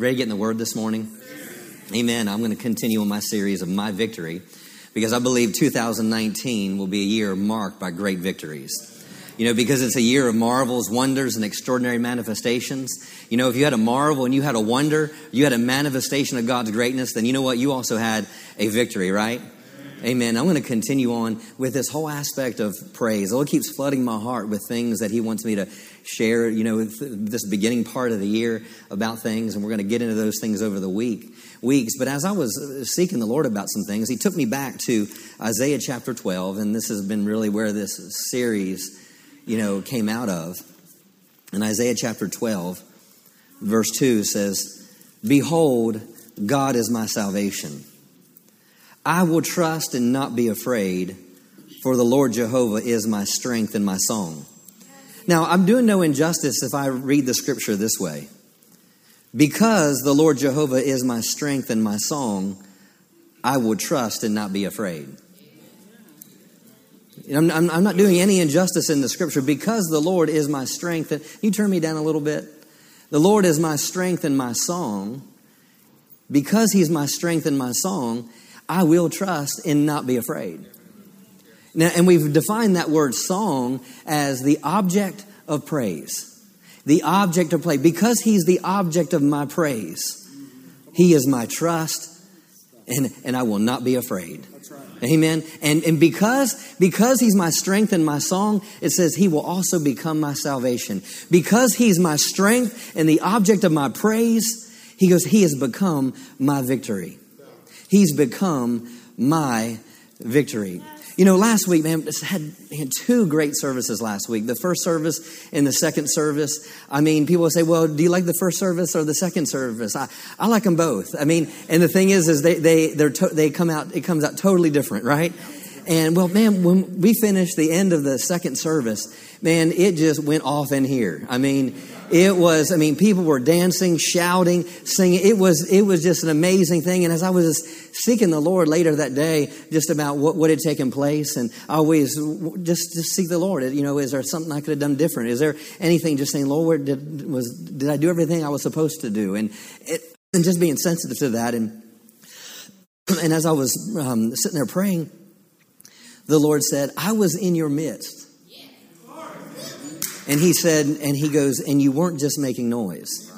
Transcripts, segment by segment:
Ready to get in the Word this morning? Amen. I'm going to continue on my series of My Victory because I believe 2019 will be a year marked by great victories. You know, because it's a year of marvels, wonders, and extraordinary manifestations. You know, if you had a marvel and you had a wonder, you had a manifestation of God's greatness, then you know what? You also had a victory, right? Amen. I'm going to continue on with this whole aspect of praise. The Lord keeps flooding my heart with things that He wants me to share, you know, this beginning part of the year about things, and we're going to get into those things over the week weeks. But as I was seeking the Lord about some things, He took me back to Isaiah chapter 12, and this has been really where this series, you know, came out of. In Isaiah chapter 12, verse 2 says, Behold, God is my salvation. I will trust and not be afraid, for the Lord Jehovah is my strength and my song. Now, I'm doing no injustice if I read the scripture this way. Because the Lord Jehovah is my strength and my song, I will trust and not be afraid. I'm, I'm, I'm not doing any injustice in the scripture. Because the Lord is my strength, and you turn me down a little bit. The Lord is my strength and my song. Because He's my strength and my song, I will trust and not be afraid. Now, and we've defined that word song as the object of praise. The object of praise. Because he's the object of my praise, he is my trust, and, and I will not be afraid. Amen. And, and because, because he's my strength and my song, it says he will also become my salvation. Because he's my strength and the object of my praise, he goes, he has become my victory. He's become my victory. You know, last week, man, had, had two great services last week. The first service and the second service. I mean, people say, well, do you like the first service or the second service? I, I like them both. I mean, and the thing is, is they, they, they're to, they come out, it comes out totally different, right? And well, man, when we finished the end of the second service, man, it just went off in here. I mean, it was, I mean, people were dancing, shouting, singing. It was, it was just an amazing thing. And as I was seeking the Lord later that day, just about what, what had taken place, and I always just, just seek the Lord. You know, is there something I could have done different? Is there anything just saying, Lord, did, was, did I do everything I was supposed to do? And, it, and just being sensitive to that. And, and as I was um, sitting there praying, the Lord said, I was in your midst. And he said, and he goes, and you weren't just making noise.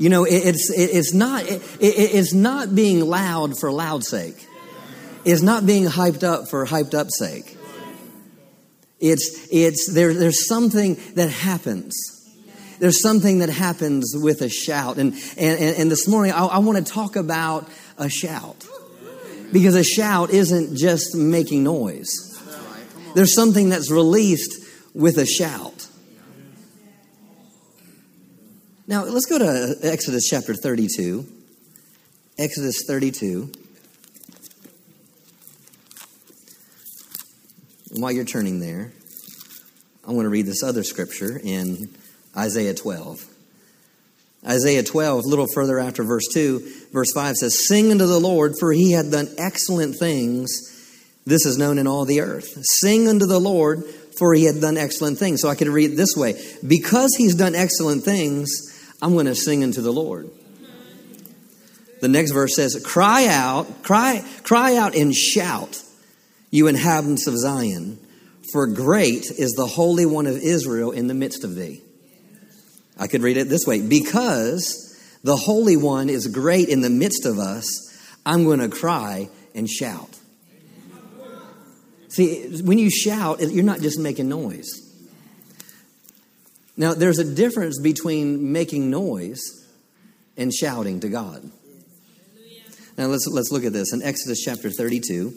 You know, it's, it's, not, it, it's not being loud for loud sake. It's not being hyped up for hyped up sake. It's, it's, there, there's something that happens. There's something that happens with a shout. And, and, and this morning, I, I want to talk about a shout. Because a shout isn't just making noise. There's something that's released with a shout. Now, let's go to Exodus chapter 32. Exodus 32. And while you're turning there, I want to read this other scripture in Isaiah 12. Isaiah 12, a little further after verse 2, verse 5 says, Sing unto the Lord, for he hath done excellent things. This is known in all the earth. Sing unto the Lord, for he had done excellent things. So I could read it this way Because he's done excellent things, I'm going to sing unto the Lord. The next verse says, Cry out, cry, cry out and shout, you inhabitants of Zion, for great is the Holy One of Israel in the midst of thee. I could read it this way Because the Holy One is great in the midst of us, I'm going to cry and shout. See, when you shout, you're not just making noise. Now, there's a difference between making noise and shouting to God. Now, let's, let's look at this. In Exodus chapter 32,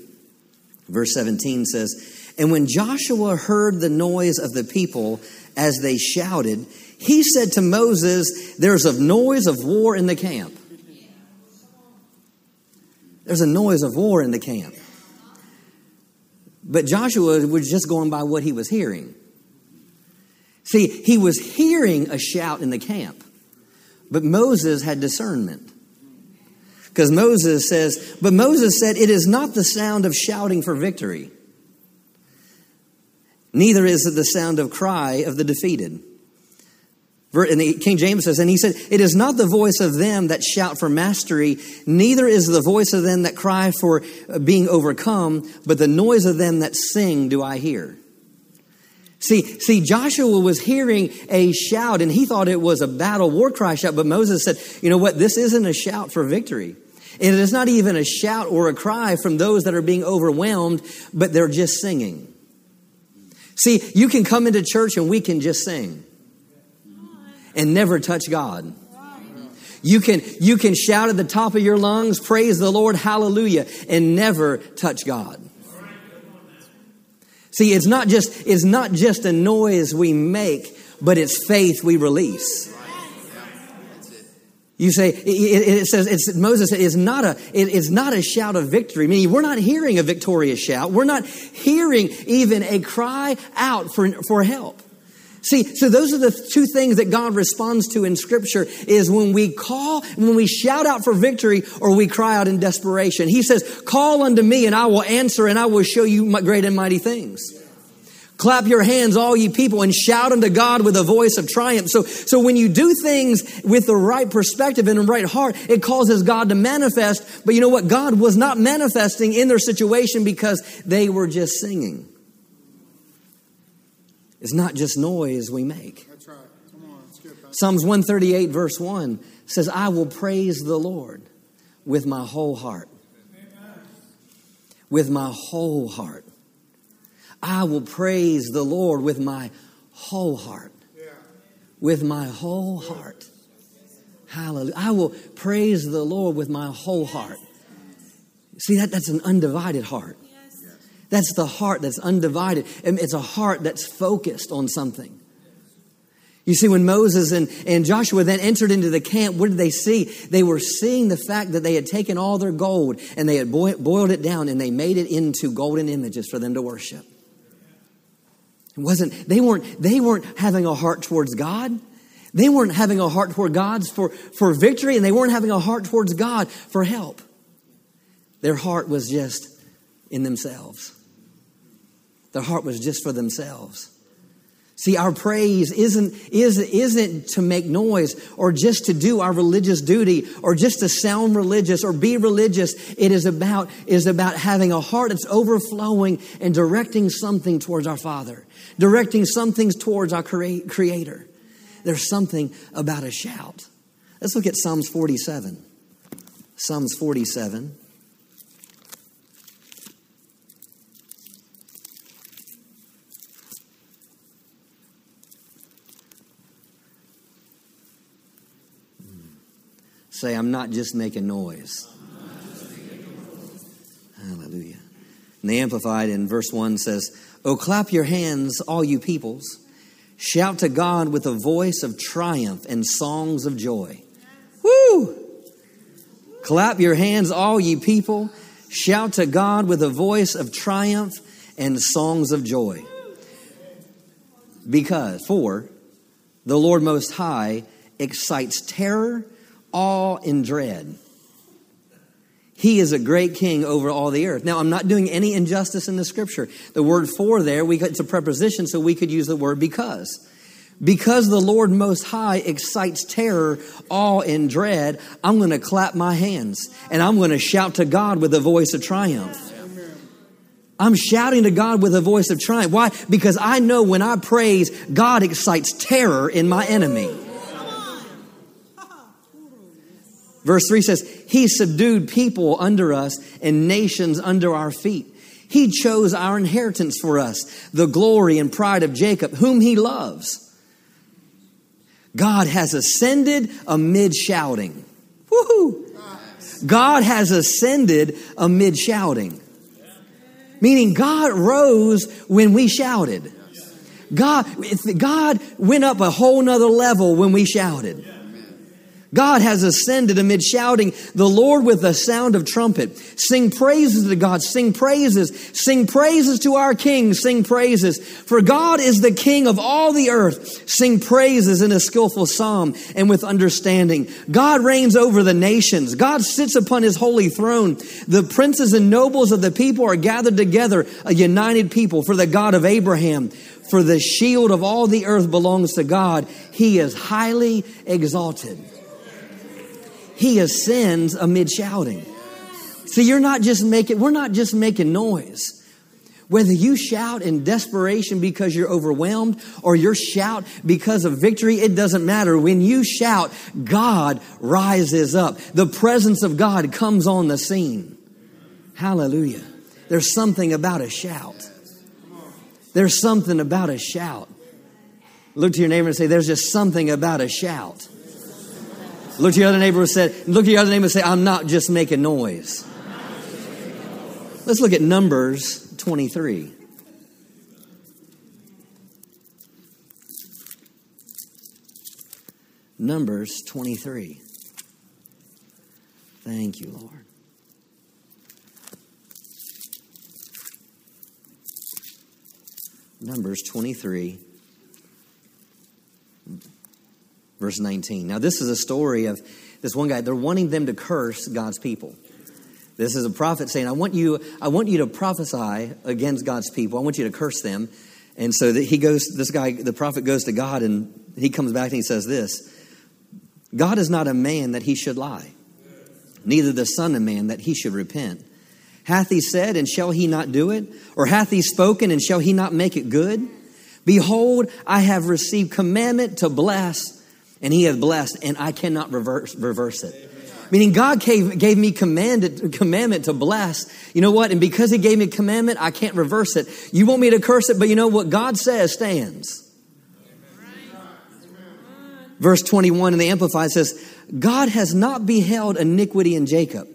verse 17 says, And when Joshua heard the noise of the people as they shouted, he said to Moses, There's a noise of war in the camp. There's a noise of war in the camp. But Joshua was just going by what he was hearing. See, he was hearing a shout in the camp, but Moses had discernment. Because Moses says, but Moses said, it is not the sound of shouting for victory, neither is it the sound of cry of the defeated. And the King James says, and he said, It is not the voice of them that shout for mastery, neither is the voice of them that cry for uh, being overcome, but the noise of them that sing do I hear. See, see, Joshua was hearing a shout and he thought it was a battle war cry shout, but Moses said, you know what? This isn't a shout for victory. And it is not even a shout or a cry from those that are being overwhelmed, but they're just singing. See, you can come into church and we can just sing and never touch God. You can, you can shout at the top of your lungs, praise the Lord, hallelujah, and never touch God. See, it's not just, it's not just a noise we make, but it's faith we release. You say it, it says it's, Moses is not a it is not a shout of victory. Meaning we're not hearing a victorious shout. We're not hearing even a cry out for for help. See, so those are the two things that God responds to in Scripture is when we call, when we shout out for victory or we cry out in desperation. He says, Call unto me and I will answer and I will show you great and mighty things. Clap your hands, all ye people, and shout unto God with a voice of triumph. So, so when you do things with the right perspective and the right heart, it causes God to manifest. But you know what? God was not manifesting in their situation because they were just singing. It's not just noise we make. That's right. Come on. Psalms 138, verse 1 says, I will praise the Lord with my whole heart. With my whole heart. I will praise the Lord with my whole heart. Yeah. With my whole heart. Hallelujah. I will praise the Lord with my whole heart. See, that, that's an undivided heart. That's the heart that's undivided. It's a heart that's focused on something. You see, when Moses and, and Joshua then entered into the camp, what did they see? They were seeing the fact that they had taken all their gold and they had boiled it down and they made it into golden images for them to worship. It wasn't, they weren't, they weren't having a heart towards God. They weren't having a heart toward God's for, for victory and they weren't having a heart towards God for help. Their heart was just in themselves. Their heart was just for themselves. See, our praise isn't, is, isn't to make noise or just to do our religious duty or just to sound religious or be religious. It is about, is about having a heart that's overflowing and directing something towards our Father, directing something towards our Creator. There's something about a shout. Let's look at Psalms 47. Psalms 47. Say, I'm not just making noise. Hallelujah. And the Amplified in verse 1 says, Oh, clap your hands, all you peoples. Shout to God with a voice of triumph and songs of joy. Woo! Clap your hands, all ye people. Shout to God with a voice of triumph and songs of joy. Because, for the Lord Most High excites terror awe and dread. He is a great king over all the earth. Now, I'm not doing any injustice in the scripture. The word for there, we, it's a preposition, so we could use the word because. Because the Lord Most High excites terror, awe, and dread, I'm going to clap my hands and I'm going to shout to God with a voice of triumph. I'm shouting to God with a voice of triumph. Why? Because I know when I praise, God excites terror in my enemy. Verse 3 says, He subdued people under us and nations under our feet. He chose our inheritance for us, the glory and pride of Jacob, whom He loves. God has ascended amid shouting. Woohoo! God has ascended amid shouting. Meaning God rose when we shouted. God, God went up a whole nother level when we shouted. God has ascended amid shouting, the Lord with the sound of trumpet. Sing praises to God, sing praises, sing praises to our King, sing praises. For God is the King of all the earth. Sing praises in a skillful psalm and with understanding. God reigns over the nations. God sits upon his holy throne. The princes and nobles of the people are gathered together, a united people for the God of Abraham For the shield of all the earth belongs to God. He is highly exalted. He ascends amid shouting. See, you're not just making, we're not just making noise. Whether you shout in desperation because you're overwhelmed or you shout because of victory, it doesn't matter. When you shout, God rises up. The presence of God comes on the scene. Hallelujah. There's something about a shout. There's something about a shout. Look to your neighbor and say, There's just something about a shout. Look to your other neighbor and say, Look to your other neighbor and say, I'm not just making noise. Let's look at Numbers 23. Numbers 23. Thank you, Lord. Numbers 23, verse 19. Now, this is a story of this one guy. They're wanting them to curse God's people. This is a prophet saying, I want you, I want you to prophesy against God's people. I want you to curse them. And so that he goes, this guy, the prophet goes to God and he comes back and he says this God is not a man that he should lie, neither the Son of Man that he should repent. Hath he said, and shall he not do it? Or hath he spoken, and shall he not make it good? Behold, I have received commandment to bless, and he hath blessed, and I cannot reverse, reverse it. Meaning God gave, gave me commanded, commandment to bless. You know what? And because he gave me commandment, I can't reverse it. You want me to curse it, but you know what God says stands. Verse 21 in the Amplified says, God has not beheld iniquity in Jacob,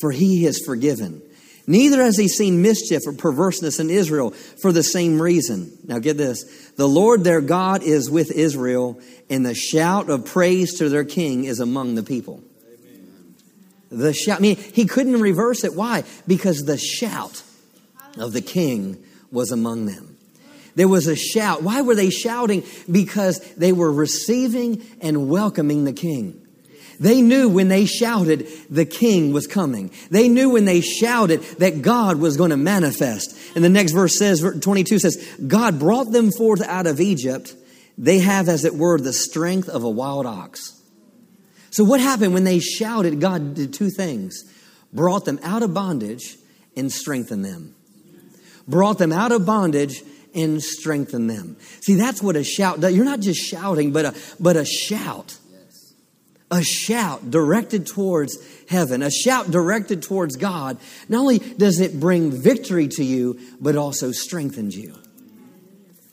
for he has forgiven. Neither has he seen mischief or perverseness in Israel for the same reason. Now get this. The Lord their God is with Israel, and the shout of praise to their king is among the people. The shout, I mean, he couldn't reverse it. Why? Because the shout of the king was among them. There was a shout. Why were they shouting? Because they were receiving and welcoming the king. They knew when they shouted, the king was coming. They knew when they shouted that God was going to manifest. And the next verse says, 22 says, God brought them forth out of Egypt. They have, as it were, the strength of a wild ox. So, what happened when they shouted? God did two things brought them out of bondage and strengthened them. Brought them out of bondage and strengthened them. See, that's what a shout does. You're not just shouting, but a, but a shout a shout directed towards heaven, a shout directed towards God, not only does it bring victory to you, but also strengthens you.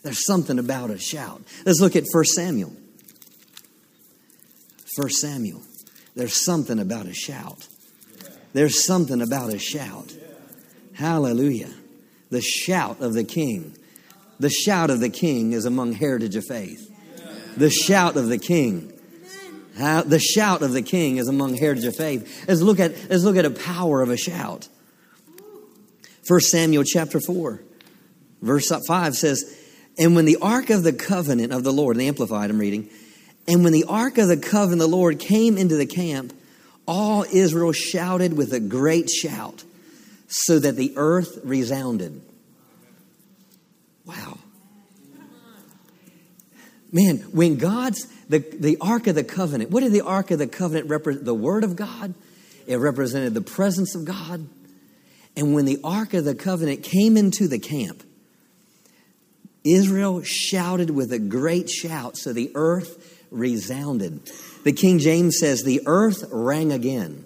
There's something about a shout. Let's look at 1 Samuel. 1 Samuel. There's something about a shout. There's something about a shout. Hallelujah. The shout of the king. The shout of the king is among heritage of faith. The shout of the king how, the shout of the king is among heritage of faith. Let's look at, let's look at a power of a shout. 1 Samuel chapter 4, verse 5 says, And when the ark of the covenant of the Lord, the Amplified I'm reading, and when the ark of the covenant of the Lord came into the camp, all Israel shouted with a great shout, so that the earth resounded. Wow. Man, when God's the, the Ark of the Covenant. What did the Ark of the Covenant represent? The Word of God. It represented the presence of God. And when the Ark of the Covenant came into the camp, Israel shouted with a great shout, so the earth resounded. The King James says, the earth rang again.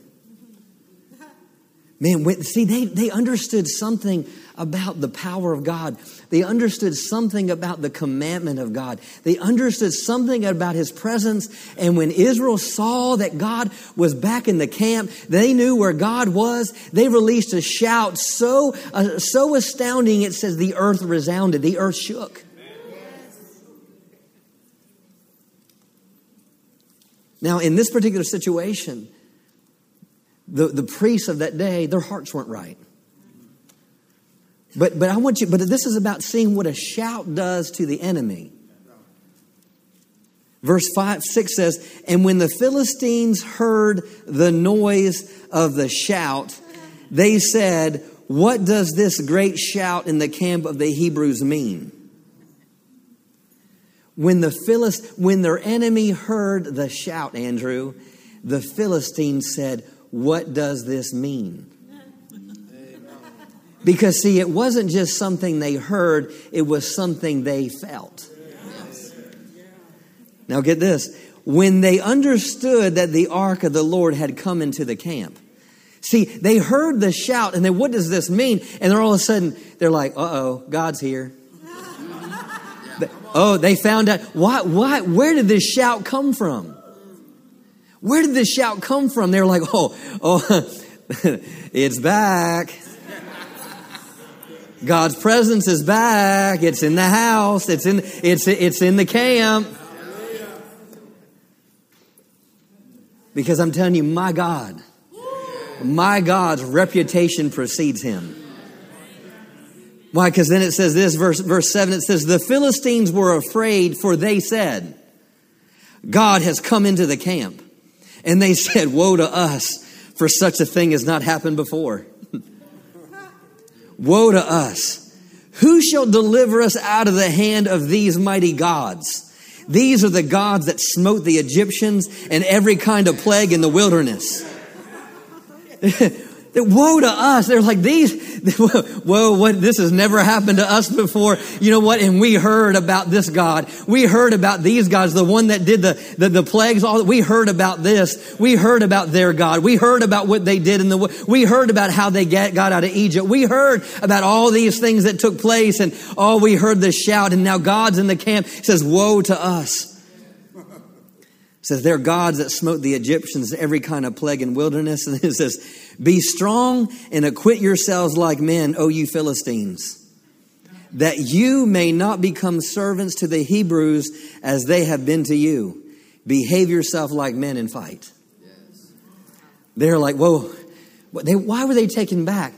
Man, when, see, they, they understood something about the power of God. They understood something about the commandment of God. They understood something about His presence. And when Israel saw that God was back in the camp, they knew where God was. They released a shout so, uh, so astounding, it says the earth resounded, the earth shook. Now, in this particular situation, the, the priests of that day, their hearts weren't right. But, but I want you, but this is about seeing what a shout does to the enemy. Verse 5, 6 says, And when the Philistines heard the noise of the shout, they said, What does this great shout in the camp of the Hebrews mean? When the Philist, when their enemy heard the shout, Andrew, the Philistines said, What does this mean? Because, see, it wasn't just something they heard, it was something they felt. Now, get this. When they understood that the ark of the Lord had come into the camp, see, they heard the shout and then, what does this mean? And they're all of a sudden, they're like, uh oh, God's here. Oh, they found out. Why, why, where did this shout come from? Where did this shout come from? They were like, oh, oh, it's back. God's presence is back. It's in the house. It's in, it's, it's in the camp. Because I'm telling you, my God, my God's reputation precedes him. Why? Because then it says this, verse, verse 7, it says, The Philistines were afraid, for they said, God has come into the camp. And they said, Woe to us, for such a thing has not happened before. Woe to us. Who shall deliver us out of the hand of these mighty gods? These are the gods that smote the Egyptians and every kind of plague in the wilderness. That woe to us. They're like these, whoa, what, this has never happened to us before. You know what? And we heard about this God. We heard about these gods, the one that did the, the, the plagues, all we heard about this. We heard about their God. We heard about what they did in the, we heard about how they get, got out of Egypt. We heard about all these things that took place and all we heard this shout and now God's in the camp says, woe to us says they're gods that smote the Egyptians, every kind of plague and wilderness. And it says, Be strong and acquit yourselves like men, O you Philistines, that you may not become servants to the Hebrews as they have been to you. Behave yourself like men and fight. They're like, Whoa, they, why were they taken back?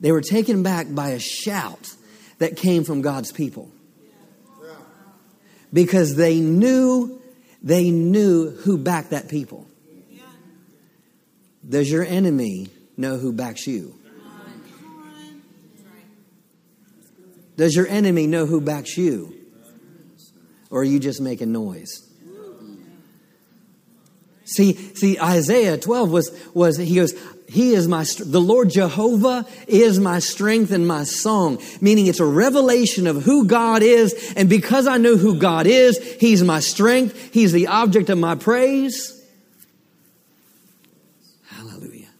They were taken back by a shout that came from God's people. Because they knew they knew who backed that people. Does your enemy know who backs you? Does your enemy know who backs you? Or are you just making noise? See, see, Isaiah 12 was, was he goes, he is my, the Lord Jehovah is my strength and my song, meaning it's a revelation of who God is. And because I know who God is, He's my strength. He's the object of my praise. Hallelujah.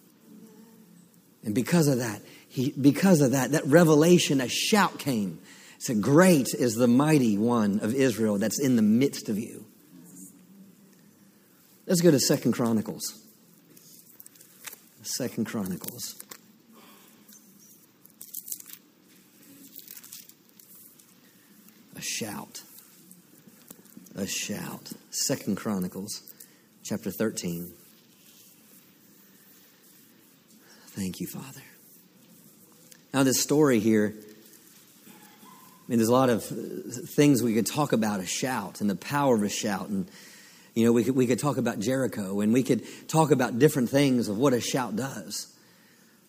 And because of that, he, because of that, that revelation, a shout came. It said, Great is the mighty one of Israel that's in the midst of you. Let's go to Second Chronicles. Second Chronicles. A shout. A shout. Second Chronicles, chapter 13. Thank you, Father. Now, this story here, I mean, there's a lot of uh, things we could talk about a shout and the power of a shout. And you know, we could, we could talk about Jericho and we could talk about different things of what a shout does.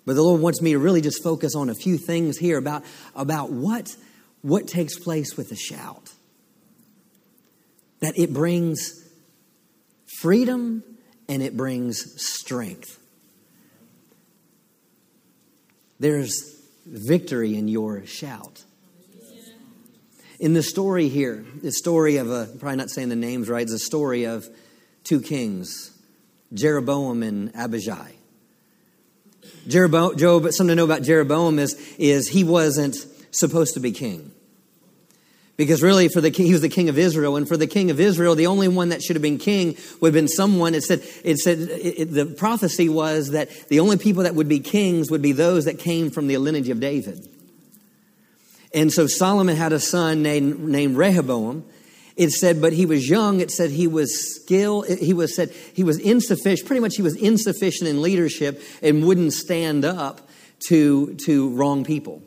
But the Lord wants me to really just focus on a few things here about, about what, what takes place with a shout. That it brings freedom and it brings strength. There's victory in your shout. In the story here, the story of a, probably not saying the names right, it's a story of two kings, Jeroboam and Abijah. Jeroboam, Job, something to know about Jeroboam is, is he wasn't supposed to be king. Because really, for the king, he was the king of Israel, and for the king of Israel, the only one that should have been king would have been someone. It said, it said, it, the prophecy was that the only people that would be kings would be those that came from the lineage of David. And so Solomon had a son named, named Rehoboam. It said, but he was young. It said he was skill. He was said he was insufficient. Pretty much, he was insufficient in leadership and wouldn't stand up to to wrong people.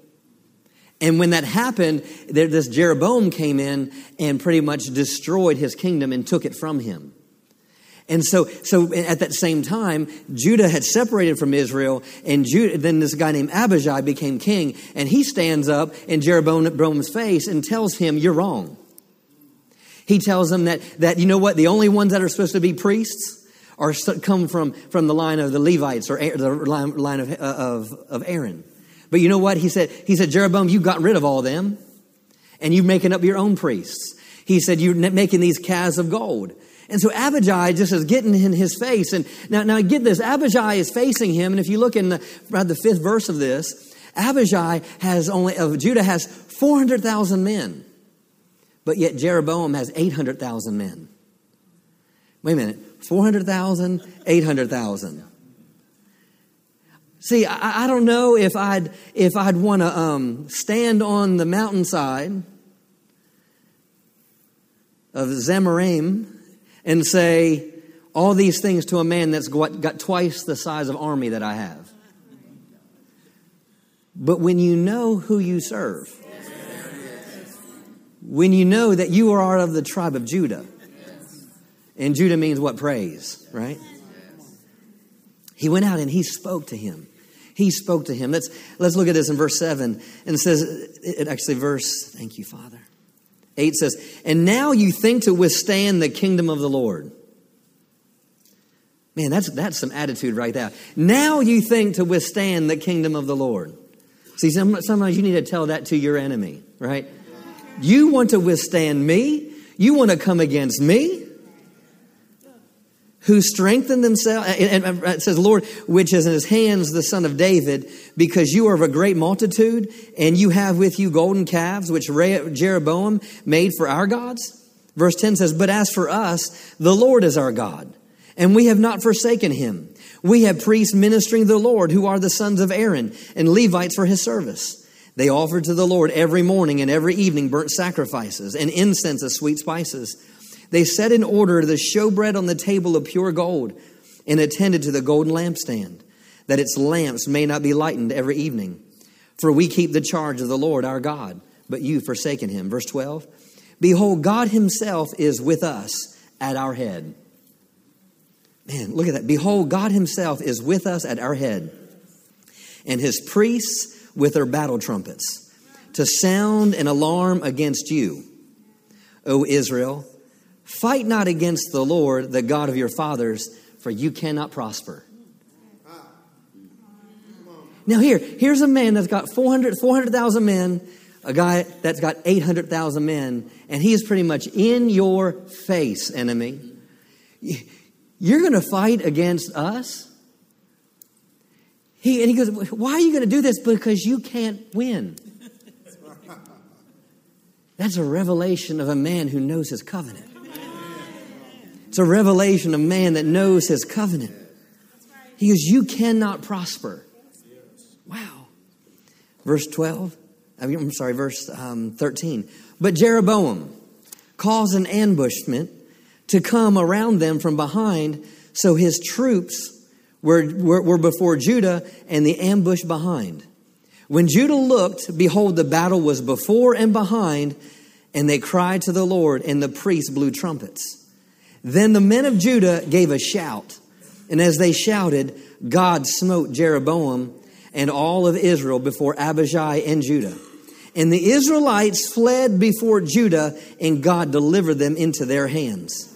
And when that happened, there, this Jeroboam came in and pretty much destroyed his kingdom and took it from him. And so, so at that same time, Judah had separated from Israel, and Judah, then this guy named Abijah became king, and he stands up in Jeroboam's face and tells him, You're wrong. He tells them that, that, you know what, the only ones that are supposed to be priests are come from, from the line of the Levites or the line, of, uh, of, of Aaron. But you know what? He said, he said, Jeroboam, you've gotten rid of all them and you're making up your own priests. He said, you're making these calves of gold. And so Abijah just is getting in his face. And now, now get this, Abijah is facing him. And if you look in the, around the fifth verse of this, Abijah has only, of Judah has 400,000 men. But yet Jeroboam has 800,000 men. Wait a minute. 400,000, 800,000. See, I, I, don't know if I'd if I'd want to um, stand on the mountainside of Zemaraim and say all these things to a man that's got, twice the size of army that I have. But when you know who you serve, when you know that you are of the tribe of Judah, and Judah means what? Praise, right? He went out and he spoke to him. He spoke to him. Let's, let's look at this in verse 7. And it says, it actually, verse, thank you, Father. 8 says, And now you think to withstand the kingdom of the Lord. Man, that's, that's some attitude right there. Now you think to withstand the kingdom of the Lord. See, sometimes you need to tell that to your enemy, right? You want to withstand me. You want to come against me who strengthened themselves. And it says, Lord, which is in his hands the son of David, because you are of a great multitude, and you have with you golden calves, which Jeroboam made for our gods. Verse 10 says, But as for us, the Lord is our God, and we have not forsaken him. We have priests ministering the Lord, who are the sons of Aaron, and Levites for his service. They offered to the Lord every morning and every evening burnt sacrifices and incense of sweet spices. They set in order the showbread on the table of pure gold and attended to the golden lampstand, that its lamps may not be lightened every evening. For we keep the charge of the Lord our God, but you forsaken him. Verse 12 Behold, God himself is with us at our head. Man, look at that. Behold, God himself is with us at our head, and his priests with their battle trumpets to sound an alarm against you, O Israel Fight not against the Lord, the God of your fathers, for you cannot prosper. Now, here, here's a man that's got 400,000 400, men, a guy that's got 800,000 men, and he is pretty much in your face, enemy. You're going to fight against us? He, and he goes, Why are you going to do this? Because you can't win. That's a revelation of a man who knows his covenant. It's a revelation of man that knows his covenant. He goes, You cannot prosper. Wow. Verse 12, I'm sorry, verse um, 13. But Jeroboam caused an ambushment to come around them from behind, so his troops were, were, were before Judah and the ambush behind. When Judah looked, behold, the battle was before and behind, and they cried to the Lord, and the priests blew trumpets. Then the men of Judah gave a shout, and as they shouted, God smote Jeroboam and all of Israel before Abijah and Judah. And the Israelites fled before Judah, and God delivered them into their hands.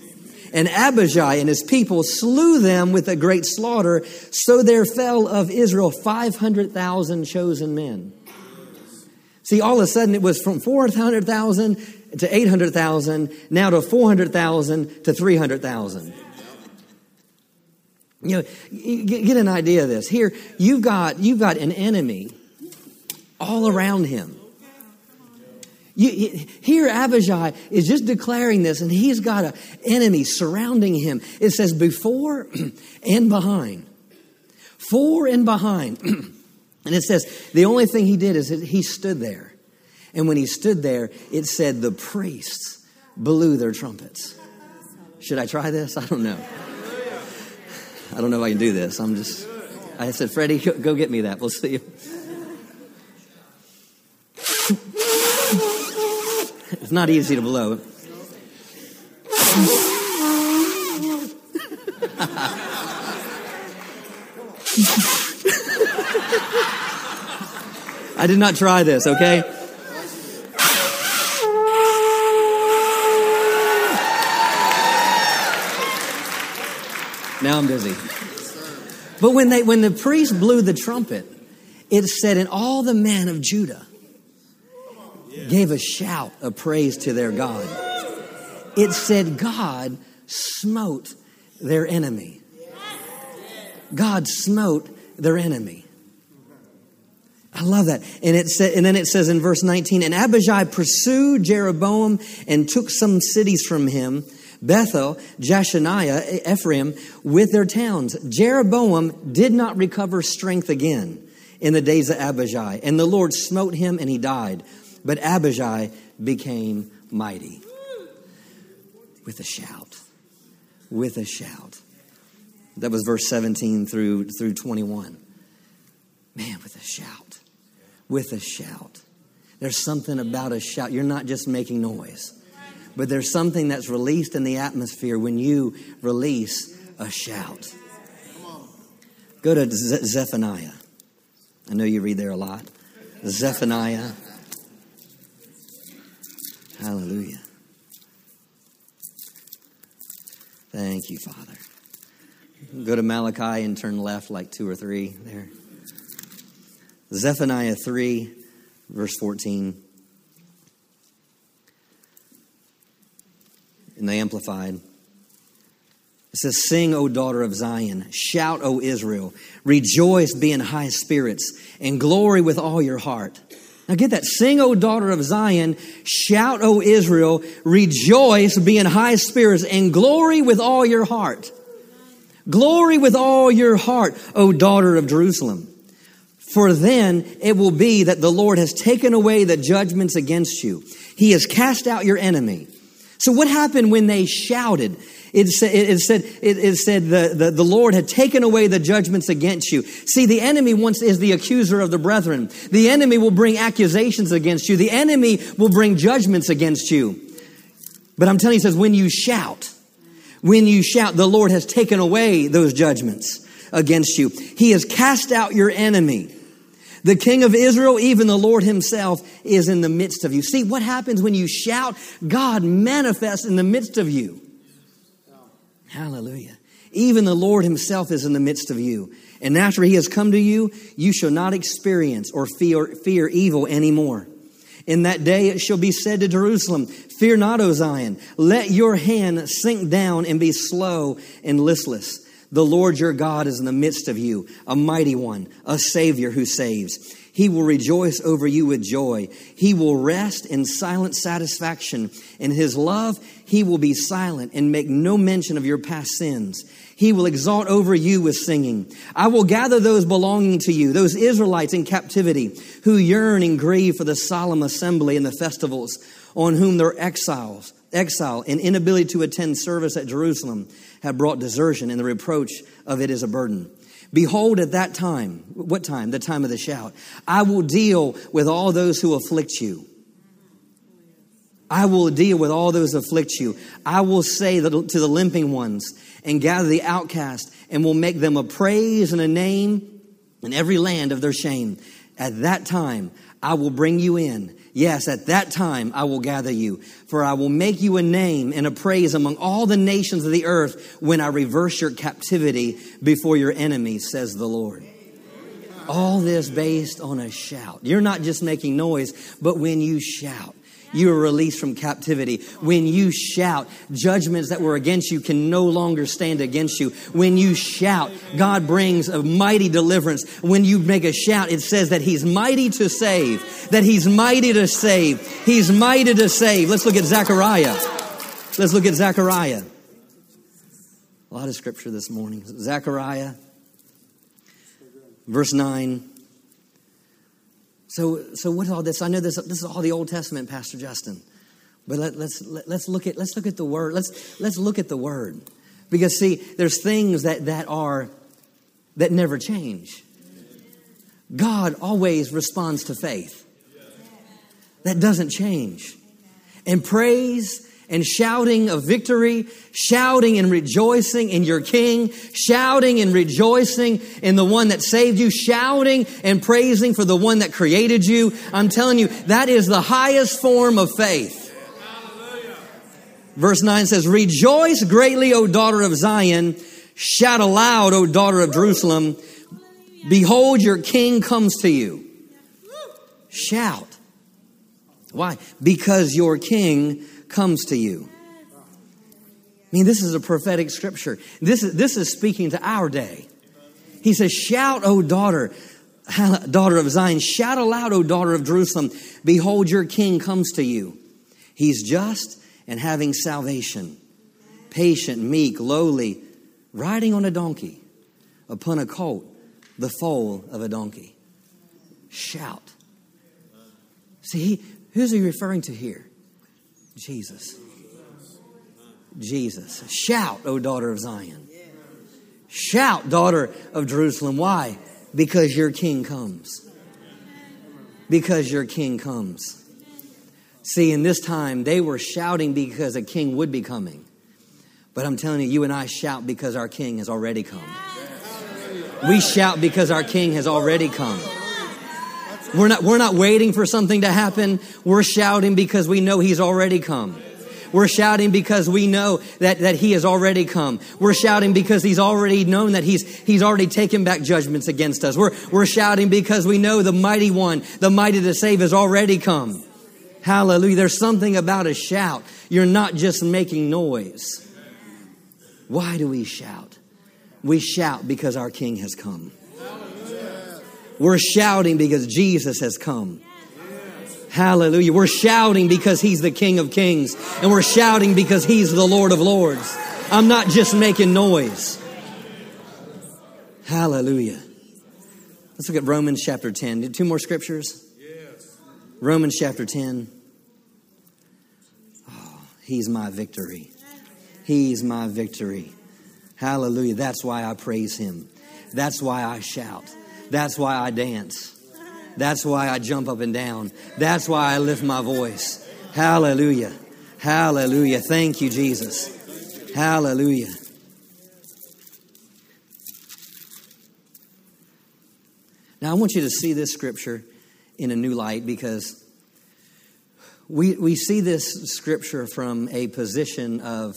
And Abijah and his people slew them with a great slaughter, so there fell of Israel 500,000 chosen men. See, all of a sudden it was from 400,000 to 800,000, now to 400,000 to 300,000. You know, get an idea of this. Here, you've got, you've got an enemy all around him. You, here, Abijah is just declaring this, and he's got an enemy surrounding him. It says before and behind. Fore and behind. and it says the only thing he did is he stood there. And when he stood there, it said the priests blew their trumpets. Should I try this? I don't know. I don't know if I can do this. I'm just, I said, Freddie, go get me that. We'll see. It's not easy to blow. I did not try this, okay? Now I'm busy. But when they when the priest blew the trumpet, it said, and all the men of Judah gave a shout of praise to their God. It said, God smote their enemy. God smote their enemy. I love that. And it said, and then it says in verse 19, and Abijah pursued Jeroboam and took some cities from him, Bethel, Jeshaniah, Ephraim, with their towns. Jeroboam did not recover strength again in the days of Abijah, and the Lord smote him and he died. But Abijah became mighty with a shout. With a shout. That was verse 17 through, through 21. Man, with a shout. With a shout. There's something about a shout. You're not just making noise, but there's something that's released in the atmosphere when you release a shout. Go to Zephaniah. I know you read there a lot. Zephaniah. Hallelujah. Thank you, Father. Go to Malachi and turn left like two or three there. Zephaniah 3, verse 14. In the Amplified. It says, Sing, O daughter of Zion. Shout, O Israel. Rejoice, be in high spirits, and glory with all your heart. Now get that. Sing, O daughter of Zion. Shout, O Israel. Rejoice, be in high spirits, and glory with all your heart. Glory with all your heart, O daughter of Jerusalem. For then it will be that the Lord has taken away the judgments against you. He has cast out your enemy. So what happened when they shouted? It said, it said, it said the, the, the Lord had taken away the judgments against you. See, the enemy once is the accuser of the brethren. The enemy will bring accusations against you. The enemy will bring judgments against you. But I'm telling you, he says, when you shout, when you shout, the Lord has taken away those judgments against you. He has cast out your enemy. The King of Israel, even the Lord Himself, is in the midst of you. See, what happens when you shout? God manifests in the midst of you. Hallelujah. Even the Lord Himself is in the midst of you. And after He has come to you, you shall not experience or fear, fear evil anymore. In that day it shall be said to Jerusalem, Fear not, O Zion. Let your hand sink down and be slow and listless. The Lord your God is in the midst of you, a mighty one, a Savior who saves. He will rejoice over you with joy. He will rest in silent satisfaction. In his love, he will be silent and make no mention of your past sins. He will exalt over you with singing. I will gather those belonging to you, those Israelites in captivity who yearn and grieve for the solemn assembly and the festivals on whom they're exiles, exile and inability to attend service at Jerusalem have brought desertion and the reproach of it is a burden. Behold, at that time, what time? The time of the shout. I will deal with all those who afflict you. I will deal with all those who afflict you. I will say to the limping ones and gather the outcast and will make them a praise and a name in every land of their shame. At that time, I will bring you in. Yes, at that time I will gather you, for I will make you a name and a praise among all the nations of the earth when I reverse your captivity before your enemies, says the Lord. All this based on a shout. You're not just making noise, but when you shout, you are released from captivity. When you shout, judgments that were against you can no longer stand against you. When you shout, God brings a mighty deliverance. When you make a shout, it says that He's mighty to save, that He's mighty to save. He's mighty to save. Let's look at Zechariah. Let's look at Zechariah. A lot of scripture this morning. Zechariah, verse 9. So, so what's all this? I know this, this is all the Old Testament, Pastor Justin. But let, let's, let, let's, look at, let's look at the Word. Let's, let's look at the Word. Because, see, there's things that, that are, that never change. God always responds to faith. That doesn't change. And praise and shouting of victory, shouting and rejoicing in your King, shouting and rejoicing in the one that saved you, shouting and praising for the one that created you. I'm telling you, that is the highest form of faith. Verse 9 says, Rejoice greatly, O daughter of Zion. Shout aloud, O daughter of Jerusalem. Behold, your king comes to you. Shout. Why? Because your king comes to you. I mean, this is a prophetic scripture. This is, this is speaking to our day. He says, Shout, O daughter, daughter of Zion, shout aloud, O daughter of Jerusalem. Behold, your king comes to you. He's just and having salvation, patient, meek, lowly, riding on a donkey, upon a colt, the foal of a donkey. Shout. See, who's he referring to here? Jesus. Jesus. Shout, O daughter of Zion. Shout, daughter of Jerusalem. Why? Because your king comes. Because your king comes. See, in this time, they were shouting because a king would be coming. But I'm telling you, you and I shout because our king has already come. We shout because our king has already come. We're not, we're not waiting for something to happen. We're shouting because we know he's already come. We're shouting because we know that, that he has already come. We're shouting because he's already known that he's, he's already taken back judgments against us. We're, we're shouting because we know the mighty one, the mighty to save has already come. Hallelujah. There's something about a shout. You're not just making noise. Why do we shout? We shout because our King has come. We're shouting because Jesus has come. Hallelujah. We're shouting because He's the King of Kings, and we're shouting because He's the Lord of Lords. I'm not just making noise. Hallelujah. Let's look at Romans chapter 10. Two more scriptures. Romans chapter 10. Oh, He's my victory. He's my victory. Hallelujah. That's why I praise Him. That's why I shout. That's why I dance. That's why I jump up and down. That's why I lift my voice. Hallelujah. Hallelujah. Thank you, Jesus. Hallelujah. Now, I want you to see this scripture in a new light because we, we see this scripture from a position of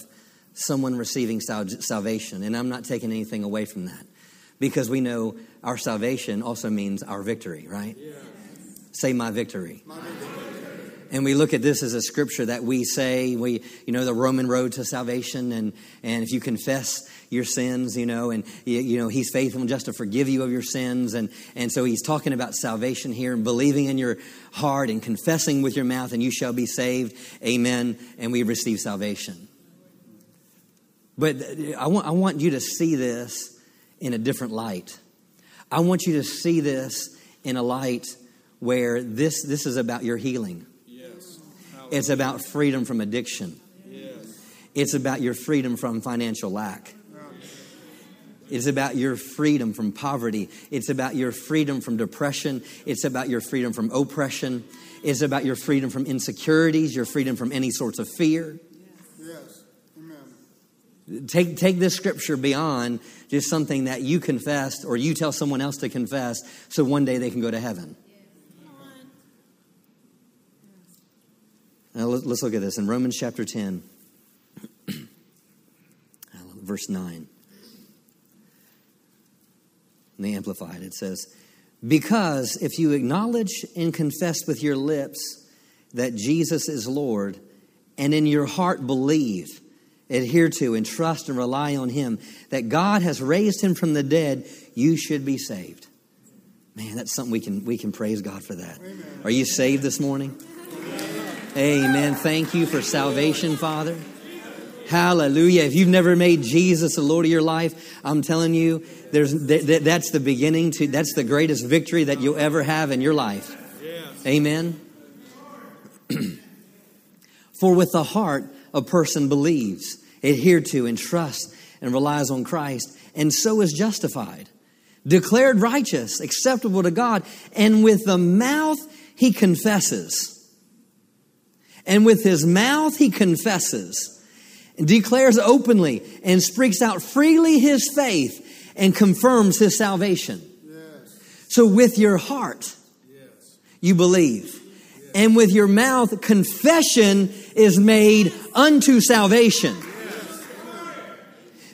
someone receiving salvation, and I'm not taking anything away from that because we know our salvation also means our victory, right? Yeah. Say, my victory. my victory. And we look at this as a scripture that we say, we, you know, the Roman road to salvation. And, and if you confess your sins, you know, and, you, you know, he's faithful just to forgive you of your sins. And, and so he's talking about salvation here and believing in your heart and confessing with your mouth and you shall be saved. Amen. And we receive salvation. But uh, I want, I want you to see this in a different light. I want you to see this in a light where this, this is about your healing. Yes. It's about freedom from addiction. Yes. It's about your freedom from financial lack. It's about your freedom from poverty. It's about your freedom from depression. It's about your freedom from oppression. It's about your freedom from insecurities, your freedom from any sorts of fear. Take, take this scripture beyond just something that you confessed or you tell someone else to confess so one day they can go to heaven. Now let's look at this in Romans chapter 10, verse 9. In the Amplified, it says, Because if you acknowledge and confess with your lips that Jesus is Lord, and in your heart believe, adhere to, and trust and rely on Him, that God has raised Him from the dead, you should be saved. Man, that's something we can, we can praise God for that. Amen. Are you saved this morning? Amen. Thank you for salvation, Father. Hallelujah. If you've never made Jesus the Lord of your life, I'm telling you, there's, th- that's the beginning to, that's the greatest victory that you'll ever have in your life. Amen. For with the heart, a person believes, adhere to, and trusts and relies on Christ, and so is justified, declared righteous, acceptable to God, and with the mouth he confesses and with his mouth he confesses, and declares openly, and speaks out freely his faith and confirms his salvation. Yes. So with your heart, yes. you believe. And with your mouth, confession is made unto salvation.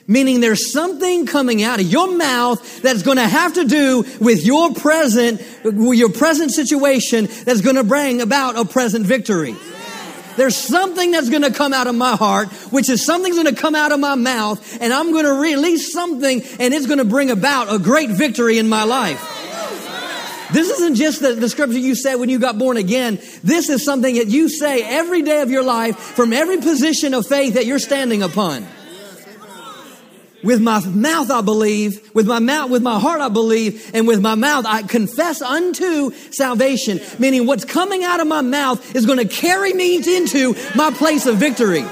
Meaning there's something coming out of your mouth that's going to have to do with your present, your present situation that's going to bring about a present victory. There's something that's going to come out of my heart, which is something's going to come out of my mouth, and I'm going to release something, and it's going to bring about a great victory in my life. This isn't just the, the scripture you said when you got born again. This is something that you say every day of your life from every position of faith that you're standing upon. With my mouth I believe, with my mouth, with my heart I believe, and with my mouth I confess unto salvation. Meaning what's coming out of my mouth is going to carry me into my place of victory.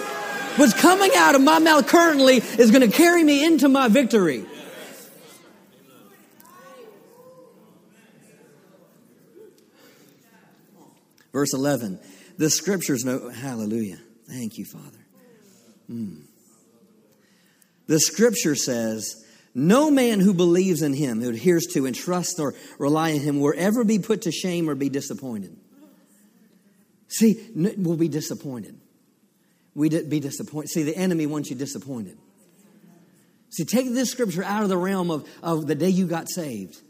What's coming out of my mouth currently is going to carry me into my victory. Verse 11. The scriptures know, hallelujah. Thank you, Father. Mm. The scripture says, no man who believes in him, who adheres to and trusts or rely on him, will ever be put to shame or be disappointed. See, we'll be disappointed. We be disappointed. See, the enemy wants you disappointed. See, take this scripture out of the realm of, of the day you got saved.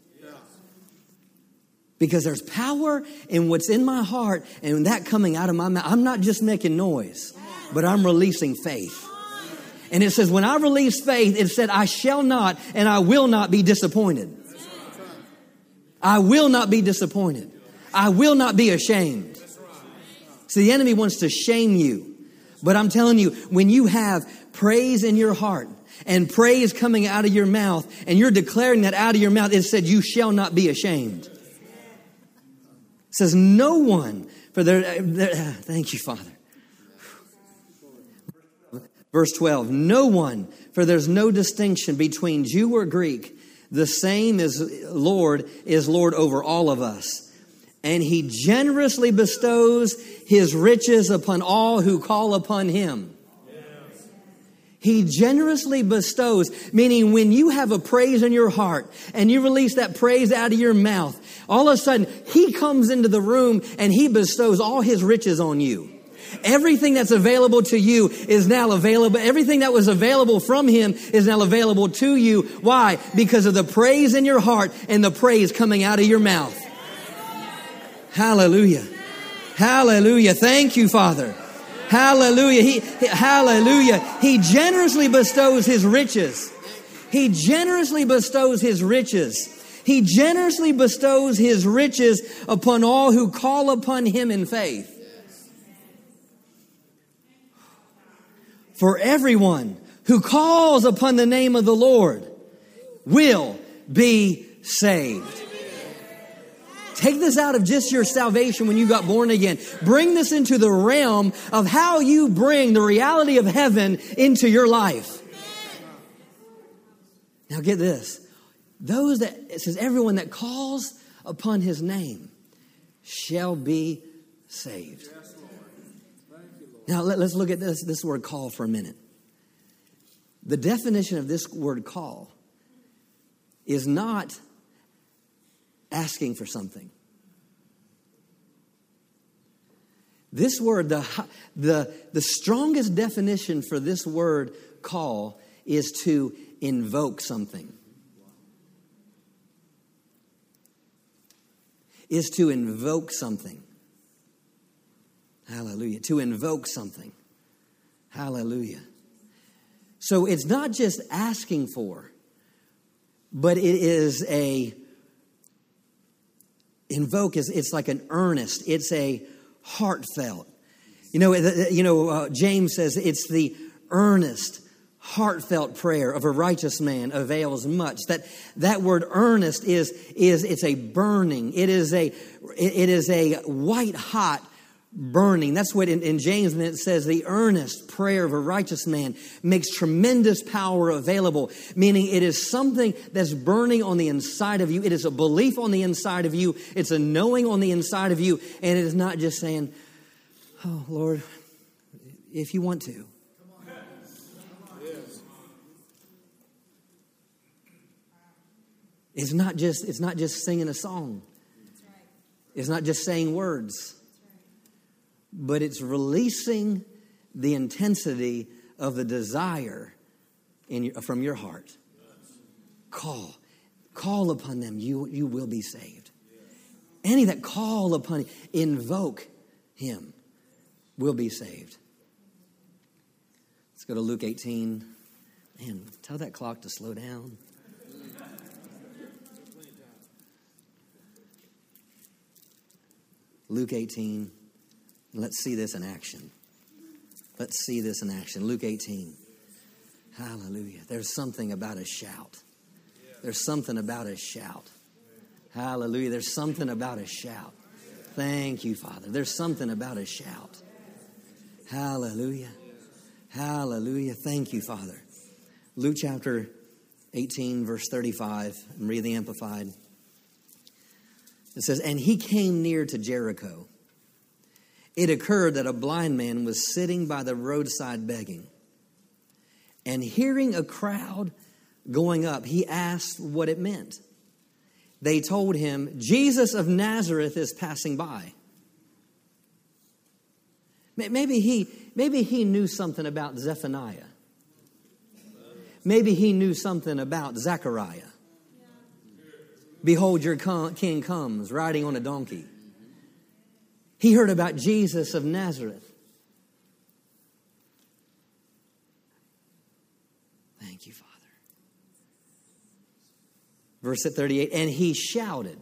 Because there's power in what's in my heart and that coming out of my mouth. I'm not just making noise, but I'm releasing faith. And it says, when I release faith, it said, I shall not and I will not be disappointed. I will not be disappointed. I will not be ashamed. So the enemy wants to shame you. But I'm telling you, when you have praise in your heart and praise coming out of your mouth and you're declaring that out of your mouth, it said, you shall not be ashamed. It says, no one, for their, thank you, Father. Verse 12, no one, for there's no distinction between Jew or Greek. The same is Lord is Lord over all of us. And he generously bestows his riches upon all who call upon him. He generously bestows, meaning when you have a praise in your heart and you release that praise out of your mouth, all of a sudden he comes into the room and he bestows all his riches on you. Everything that's available to you is now available. Everything that was available from Him is now available to you. Why? Because of the praise in your heart and the praise coming out of your mouth. Hallelujah. Hallelujah. Thank you, Father. Hallelujah. He, hallelujah. He generously bestows His riches. He generously bestows His riches. He generously bestows His riches upon all who call upon Him in faith. For everyone who calls upon the name of the Lord will be saved. Take this out of just your salvation when you got born again. Bring this into the realm of how you bring the reality of heaven into your life. Now get this. Those that, it says, everyone that calls upon his name shall be saved. Now, let, us look at this, this word call for a minute. The definition of this word call is not asking for something. This word, the, the, the strongest definition for this word call is to invoke something. Is to invoke something. Hallelujah. To invoke something. Hallelujah. So it's not just asking for, but it is a invoke is it's like an earnest. It's a heartfelt. You know, you know. Uh, James says it's the earnest, heartfelt prayer of a righteous man avails much. That that word earnest is is it's a burning. It is a it is a white hot burning. That's what in, in James it says the earnest prayer of a righteous man makes tremendous power available, meaning it is something that's burning on the inside of you. It is a belief on the inside of you. It's a knowing on the inside of you. And it is not just saying, Oh, Lord, if you want to. It's not just it's not just singing a song. It's not just saying words but it's releasing the intensity of the desire in from your heart. Call. Call upon them. You, you will be saved. Any that call upon invoke him, will be saved. Let's go to Luke 18. Man, tell that clock to slow down. Luke 18. Let's see this in action. Let's see this in action. Luke 18. Hallelujah. There's something about a shout. There's something about a shout. Hallelujah. There's something about a shout. Thank you, Father. There's something about a shout. Hallelujah. Hallelujah. Thank you, Father. Luke chapter 18, verse 35. I'm reading the Amplified. It says, And he came near to Jericho. It occurred that a blind man was sitting by the roadside begging. And hearing a crowd going up, he asked what it meant. They told him, Jesus of Nazareth is passing by. Maybe he, maybe he knew something about Zephaniah. Maybe he knew something about Zechariah. Behold, your king comes riding on a donkey. He heard about Jesus of Nazareth. Thank you, Father. Verse 38 And he shouted,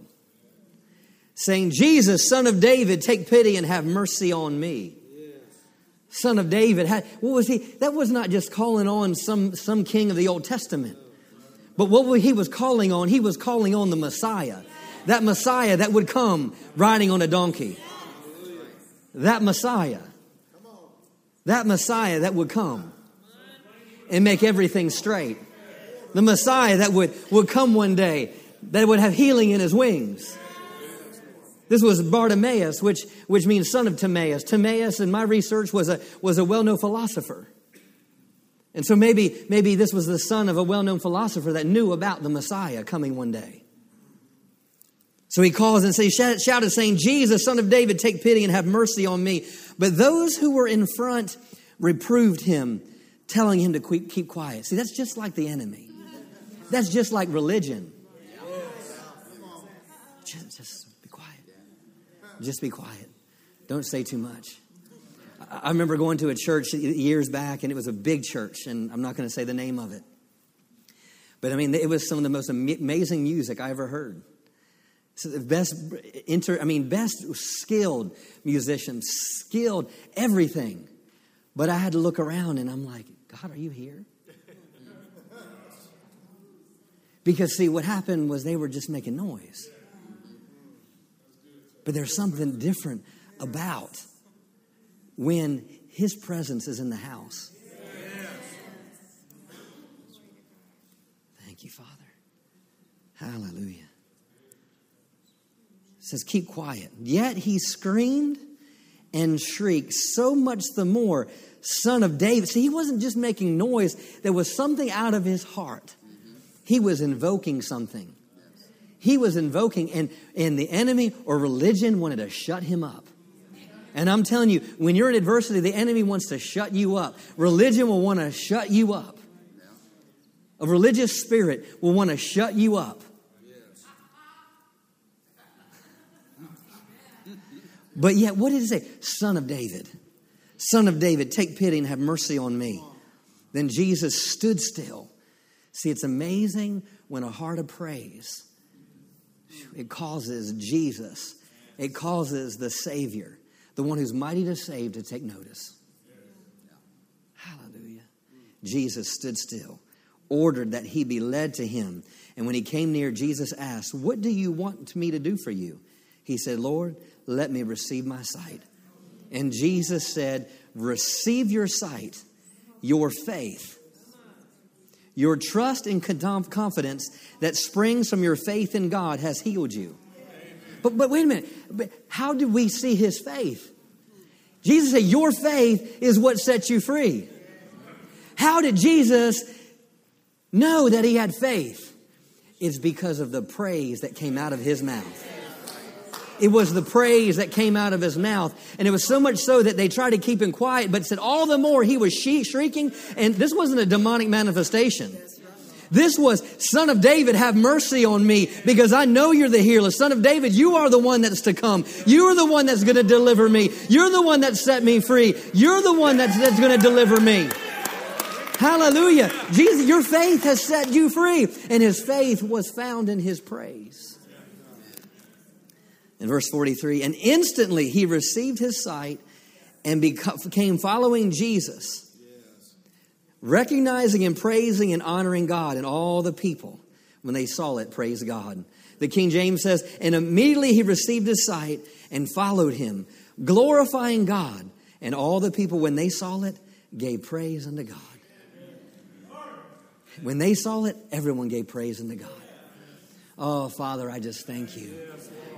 saying, Jesus, son of David, take pity and have mercy on me. Son of David. What was he? That was not just calling on some, some king of the Old Testament. But what he was calling on, he was calling on the Messiah. That Messiah that would come riding on a donkey. That Messiah. That Messiah that would come and make everything straight. The Messiah that would, would come one day, that would have healing in his wings. This was Bartimaeus, which, which means son of Timaeus. Timaeus, in my research, was a, was a well known philosopher. And so maybe, maybe this was the son of a well known philosopher that knew about the Messiah coming one day. So he calls and says, shouted, saying, Jesus, son of David, take pity and have mercy on me. But those who were in front reproved him, telling him to keep quiet. See, that's just like the enemy. That's just like religion. Just, just be quiet. Just be quiet. Don't say too much. I remember going to a church years back, and it was a big church, and I'm not going to say the name of it. But I mean, it was some of the most amazing music I ever heard. So the best inter, I mean, best skilled musicians, skilled everything. But I had to look around, and I'm like, God, are you here? Because see, what happened was they were just making noise. But there's something different about when His presence is in the house. Thank you, Father. Hallelujah. It says, Keep quiet. Yet he screamed and shrieked so much the more, Son of David. See, he wasn't just making noise, there was something out of his heart. He was invoking something. He was invoking, and, and the enemy or religion wanted to shut him up. And I'm telling you, when you're in adversity, the enemy wants to shut you up. Religion will want to shut you up. A religious spirit will want to shut you up. But yet, what did it say? Son of David. Son of David, take pity and have mercy on me. Then Jesus stood still. See, it's amazing when a heart of praise, it causes Jesus, it causes the Savior the one who's mighty to save, to take notice. Hallelujah. Jesus stood still, ordered that he be led to him. And when he came near, Jesus asked, What do you want me to do for you? He said, Lord, let me receive my sight. And Jesus said, Receive your sight, your faith, your trust and confidence that springs from your faith in God has healed you. But, but wait a minute. But how do we see his faith? Jesus said, Your faith is what sets you free. How did Jesus know that he had faith? It's because of the praise that came out of his mouth. it was the praise that came out of his mouth. And it was so much so that they tried to keep him quiet, but said all the more he was shrieking. And this wasn't a demonic manifestation. This was, Son of David, have mercy on me because I know you're the healer. Son of David, you are the one that's to come. You are the one that's going to deliver me. You're the one that set me free. You're the one that's, that's going to deliver me. Hallelujah. Jesus, your faith has set you free. And his faith was found in his praise. In verse 43, and instantly he received his sight and became following Jesus recognizing and praising and honoring God, and all the people, when they saw it, praised God. The King James says, And immediately he received his sight and followed him, glorifying God. And all the people, when they saw it, gave praise unto God. When they saw it, everyone gave praise unto God. Oh, Father, I just thank you.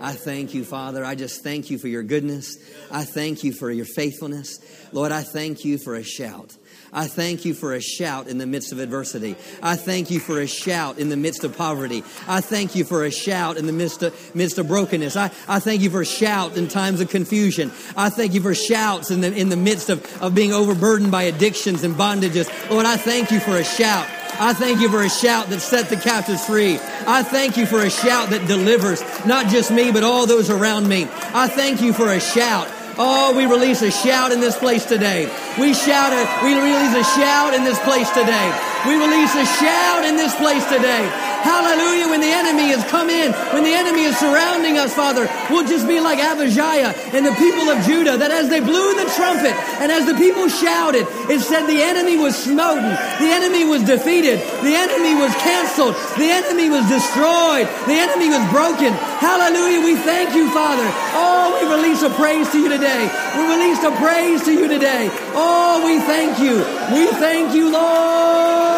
I thank you, Father. I just thank you for your goodness. I thank you for your faithfulness. Lord, I thank you for a shout. I thank you for a shout in the midst of adversity. I thank you for a shout in the midst of poverty. I thank you for a shout in the midst of, midst of brokenness. I, I thank you for a shout in times of confusion. I thank you for shouts in the, in the midst of, of being overburdened by addictions and bondages. Lord, I thank you for a shout. I thank you for a shout that set the captives free. I thank you for a shout that delivers not just me, but all those around me. I thank you for a shout Oh, we release a shout in this place today. We shout it. We release a shout in this place today. We release a shout in this place today. Hallelujah. When the enemy has come in, when the enemy is surrounding us, Father, we'll just be like Abijah and the people of Judah, that as they blew the trumpet and as the people shouted, it said the enemy was smoten, the enemy was defeated, the enemy was canceled, the enemy was destroyed, the enemy was broken. Hallelujah. We thank you, Father. Oh, we release a praise to you today. We release a praise to you today. Oh, we thank you. We thank you, Lord.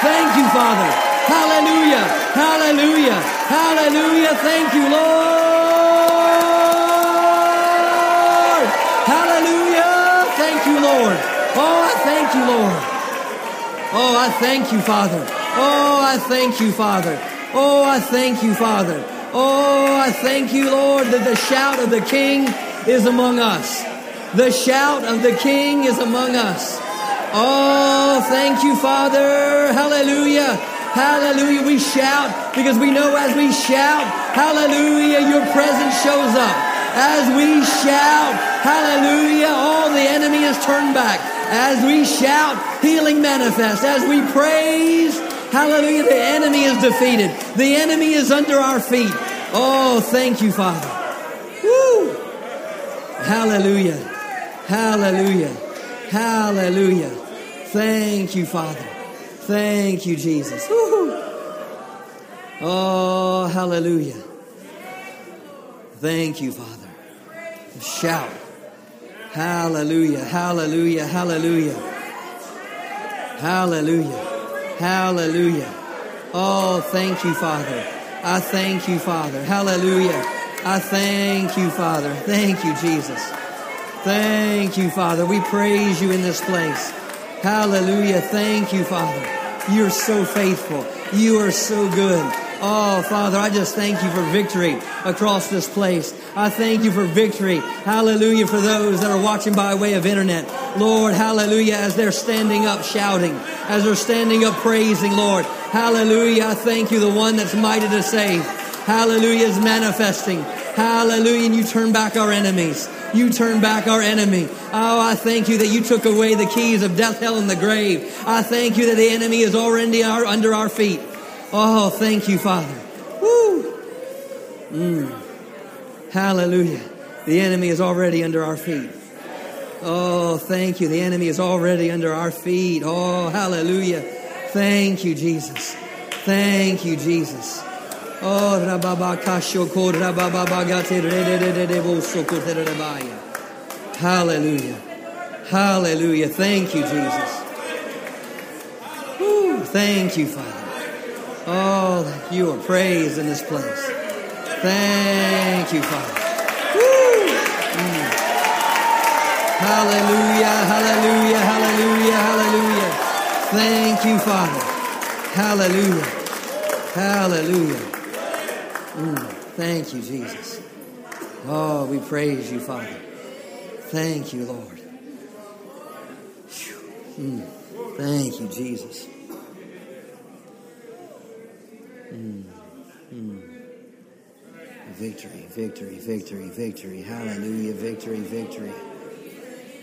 Thank you, Father. Hallelujah. Hallelujah. Hallelujah. Thank you, Lord. Hallelujah. Thank you, Lord. Oh, I thank you, Lord. Oh, I thank you, Father. Oh, I thank you, Father. Oh, I thank you, Father. Oh, I thank you, Lord, that the shout of the King is among us. The shout of the King is among us. Oh, thank you, Father. Hallelujah. Hallelujah. We shout because we know as we shout, hallelujah, your presence shows up. As we shout, hallelujah, all the enemy is turned back. As we shout, healing manifests. As we praise, hallelujah, the enemy is defeated. The enemy is under our feet. Oh, thank you, Father. Woo. Hallelujah. Hallelujah. Hallelujah. Thank you, Father. Thank you, Jesus. Woo-hoo. Oh, hallelujah. Thank you, Father. Shout. Hallelujah, hallelujah, hallelujah. Hallelujah, hallelujah. Oh, thank you, Father. I thank you, Father. Hallelujah. I thank you, Father. Thank you, Jesus. Thank you, Father. We praise you in this place. Hallelujah. Thank you, Father. You're so faithful. You are so good. Oh, Father, I just thank you for victory across this place. I thank you for victory. Hallelujah for those that are watching by way of internet. Lord, hallelujah, as they're standing up shouting, as they're standing up praising, Lord. Hallelujah. I thank you, the one that's mighty to save. Hallelujah is manifesting. Hallelujah. And you turn back our enemies. You turn back our enemy. Oh, I thank you that you took away the keys of death, hell, and the grave. I thank you that the enemy is already our, under our feet. Oh, thank you, Father. Woo. Mm. Hallelujah. The enemy is already under our feet. Oh, thank you. The enemy is already under our feet. Oh, hallelujah. Thank you, Jesus. Thank you, Jesus. Oh, Hallelujah. Hallelujah. Thank you, Jesus. Woo, thank you, Father. Oh, you are praised in this place. Thank you, Father. Mm. Hallelujah, hallelujah, hallelujah, hallelujah. Thank you, Father. Hallelujah. Hallelujah. Mm, thank you, Jesus. Oh, we praise you, Father. Thank you, Lord. Mm, thank you, Jesus. Mm, mm. Victory, victory, victory, victory. Hallelujah. Victory, victory.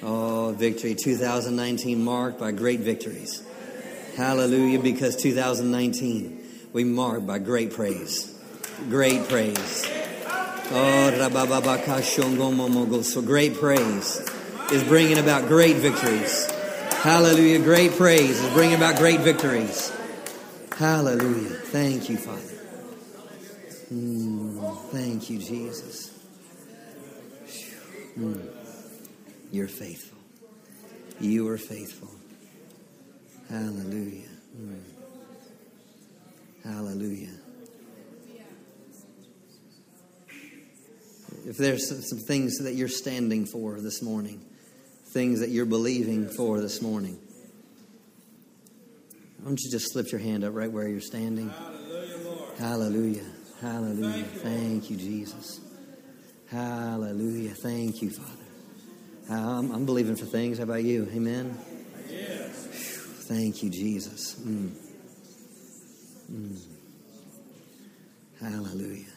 Oh, victory. 2019 marked by great victories. Hallelujah. Because 2019 we marked by great praise. Great praise. Oh, so great praise is bringing about great victories. Hallelujah. Great praise is bringing about great victories. Hallelujah. Thank you, Father. Mm, thank you, Jesus. Mm. You're faithful. You are faithful. Hallelujah. Mm. Hallelujah. If there's some, some things that you're standing for this morning, things that you're believing for this morning, why don't you just slip your hand up right where you're standing? Hallelujah. Hallelujah. Hallelujah. Thank you, Jesus. Hallelujah. Thank you, Father. I'm, I'm believing for things. How about you? Amen. Thank you, Jesus. Mm. Mm. Hallelujah.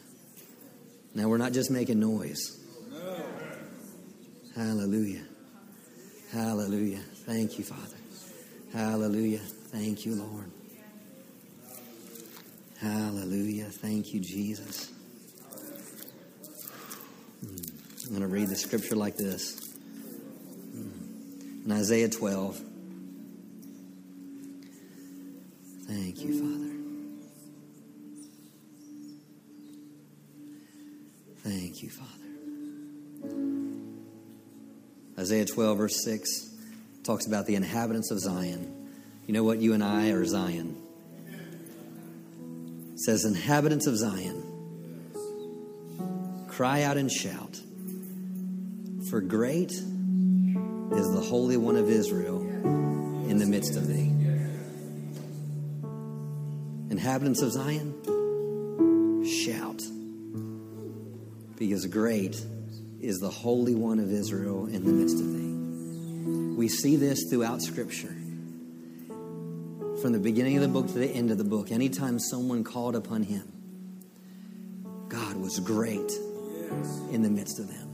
Now, we're not just making noise. Hallelujah. Hallelujah. Thank you, Father. Hallelujah. Thank you, Lord. Hallelujah. Thank you, Jesus. Mm. I'm going to read the scripture like this. Mm. In Isaiah 12. Thank you, Father. You, Father. Isaiah 12, verse 6 talks about the inhabitants of Zion. You know what? You and I are Zion. It says, Inhabitants of Zion, cry out and shout, for great is the Holy One of Israel in the midst of thee. Inhabitants of Zion, because great is the Holy One of Israel in the midst of thee. We see this throughout Scripture. From the beginning of the book to the end of the book, anytime someone called upon him, God was great in the midst of them.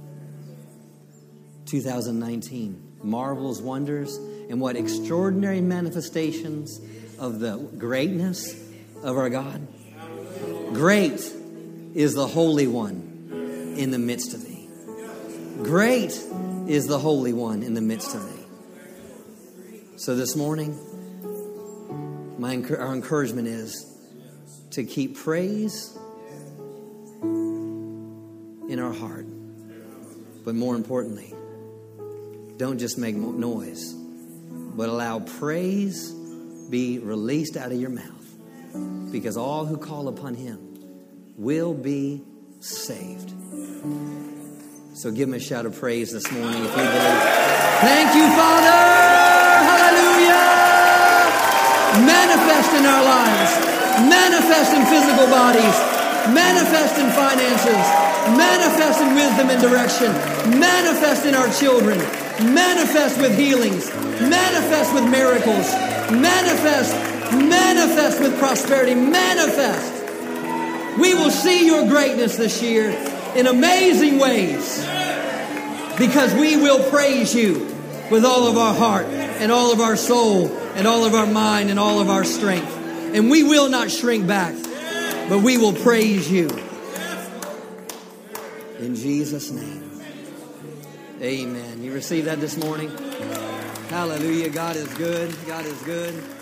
2019, marvels, wonders, and what extraordinary manifestations of the greatness of our God. Great is the Holy One in the midst of thee. Great is the Holy One in the midst of thee. So this morning, my our encouragement is to keep praise in our heart. But more importantly, don't just make noise, but allow praise be released out of your mouth. Because all who call upon him will be saved. So give him a shout of praise this morning if you believe. Thank you, Father. Hallelujah. Manifest in our lives, manifest in physical bodies, manifest in finances, manifest in wisdom and direction, manifest in our children, manifest with healings, manifest with miracles, manifest, manifest with prosperity, manifest. We will see your greatness this year in amazing ways because we will praise you with all of our heart and all of our soul and all of our mind and all of our strength. And we will not shrink back, but we will praise you. In Jesus' name. Amen. You received that this morning? Hallelujah. God is good. God is good.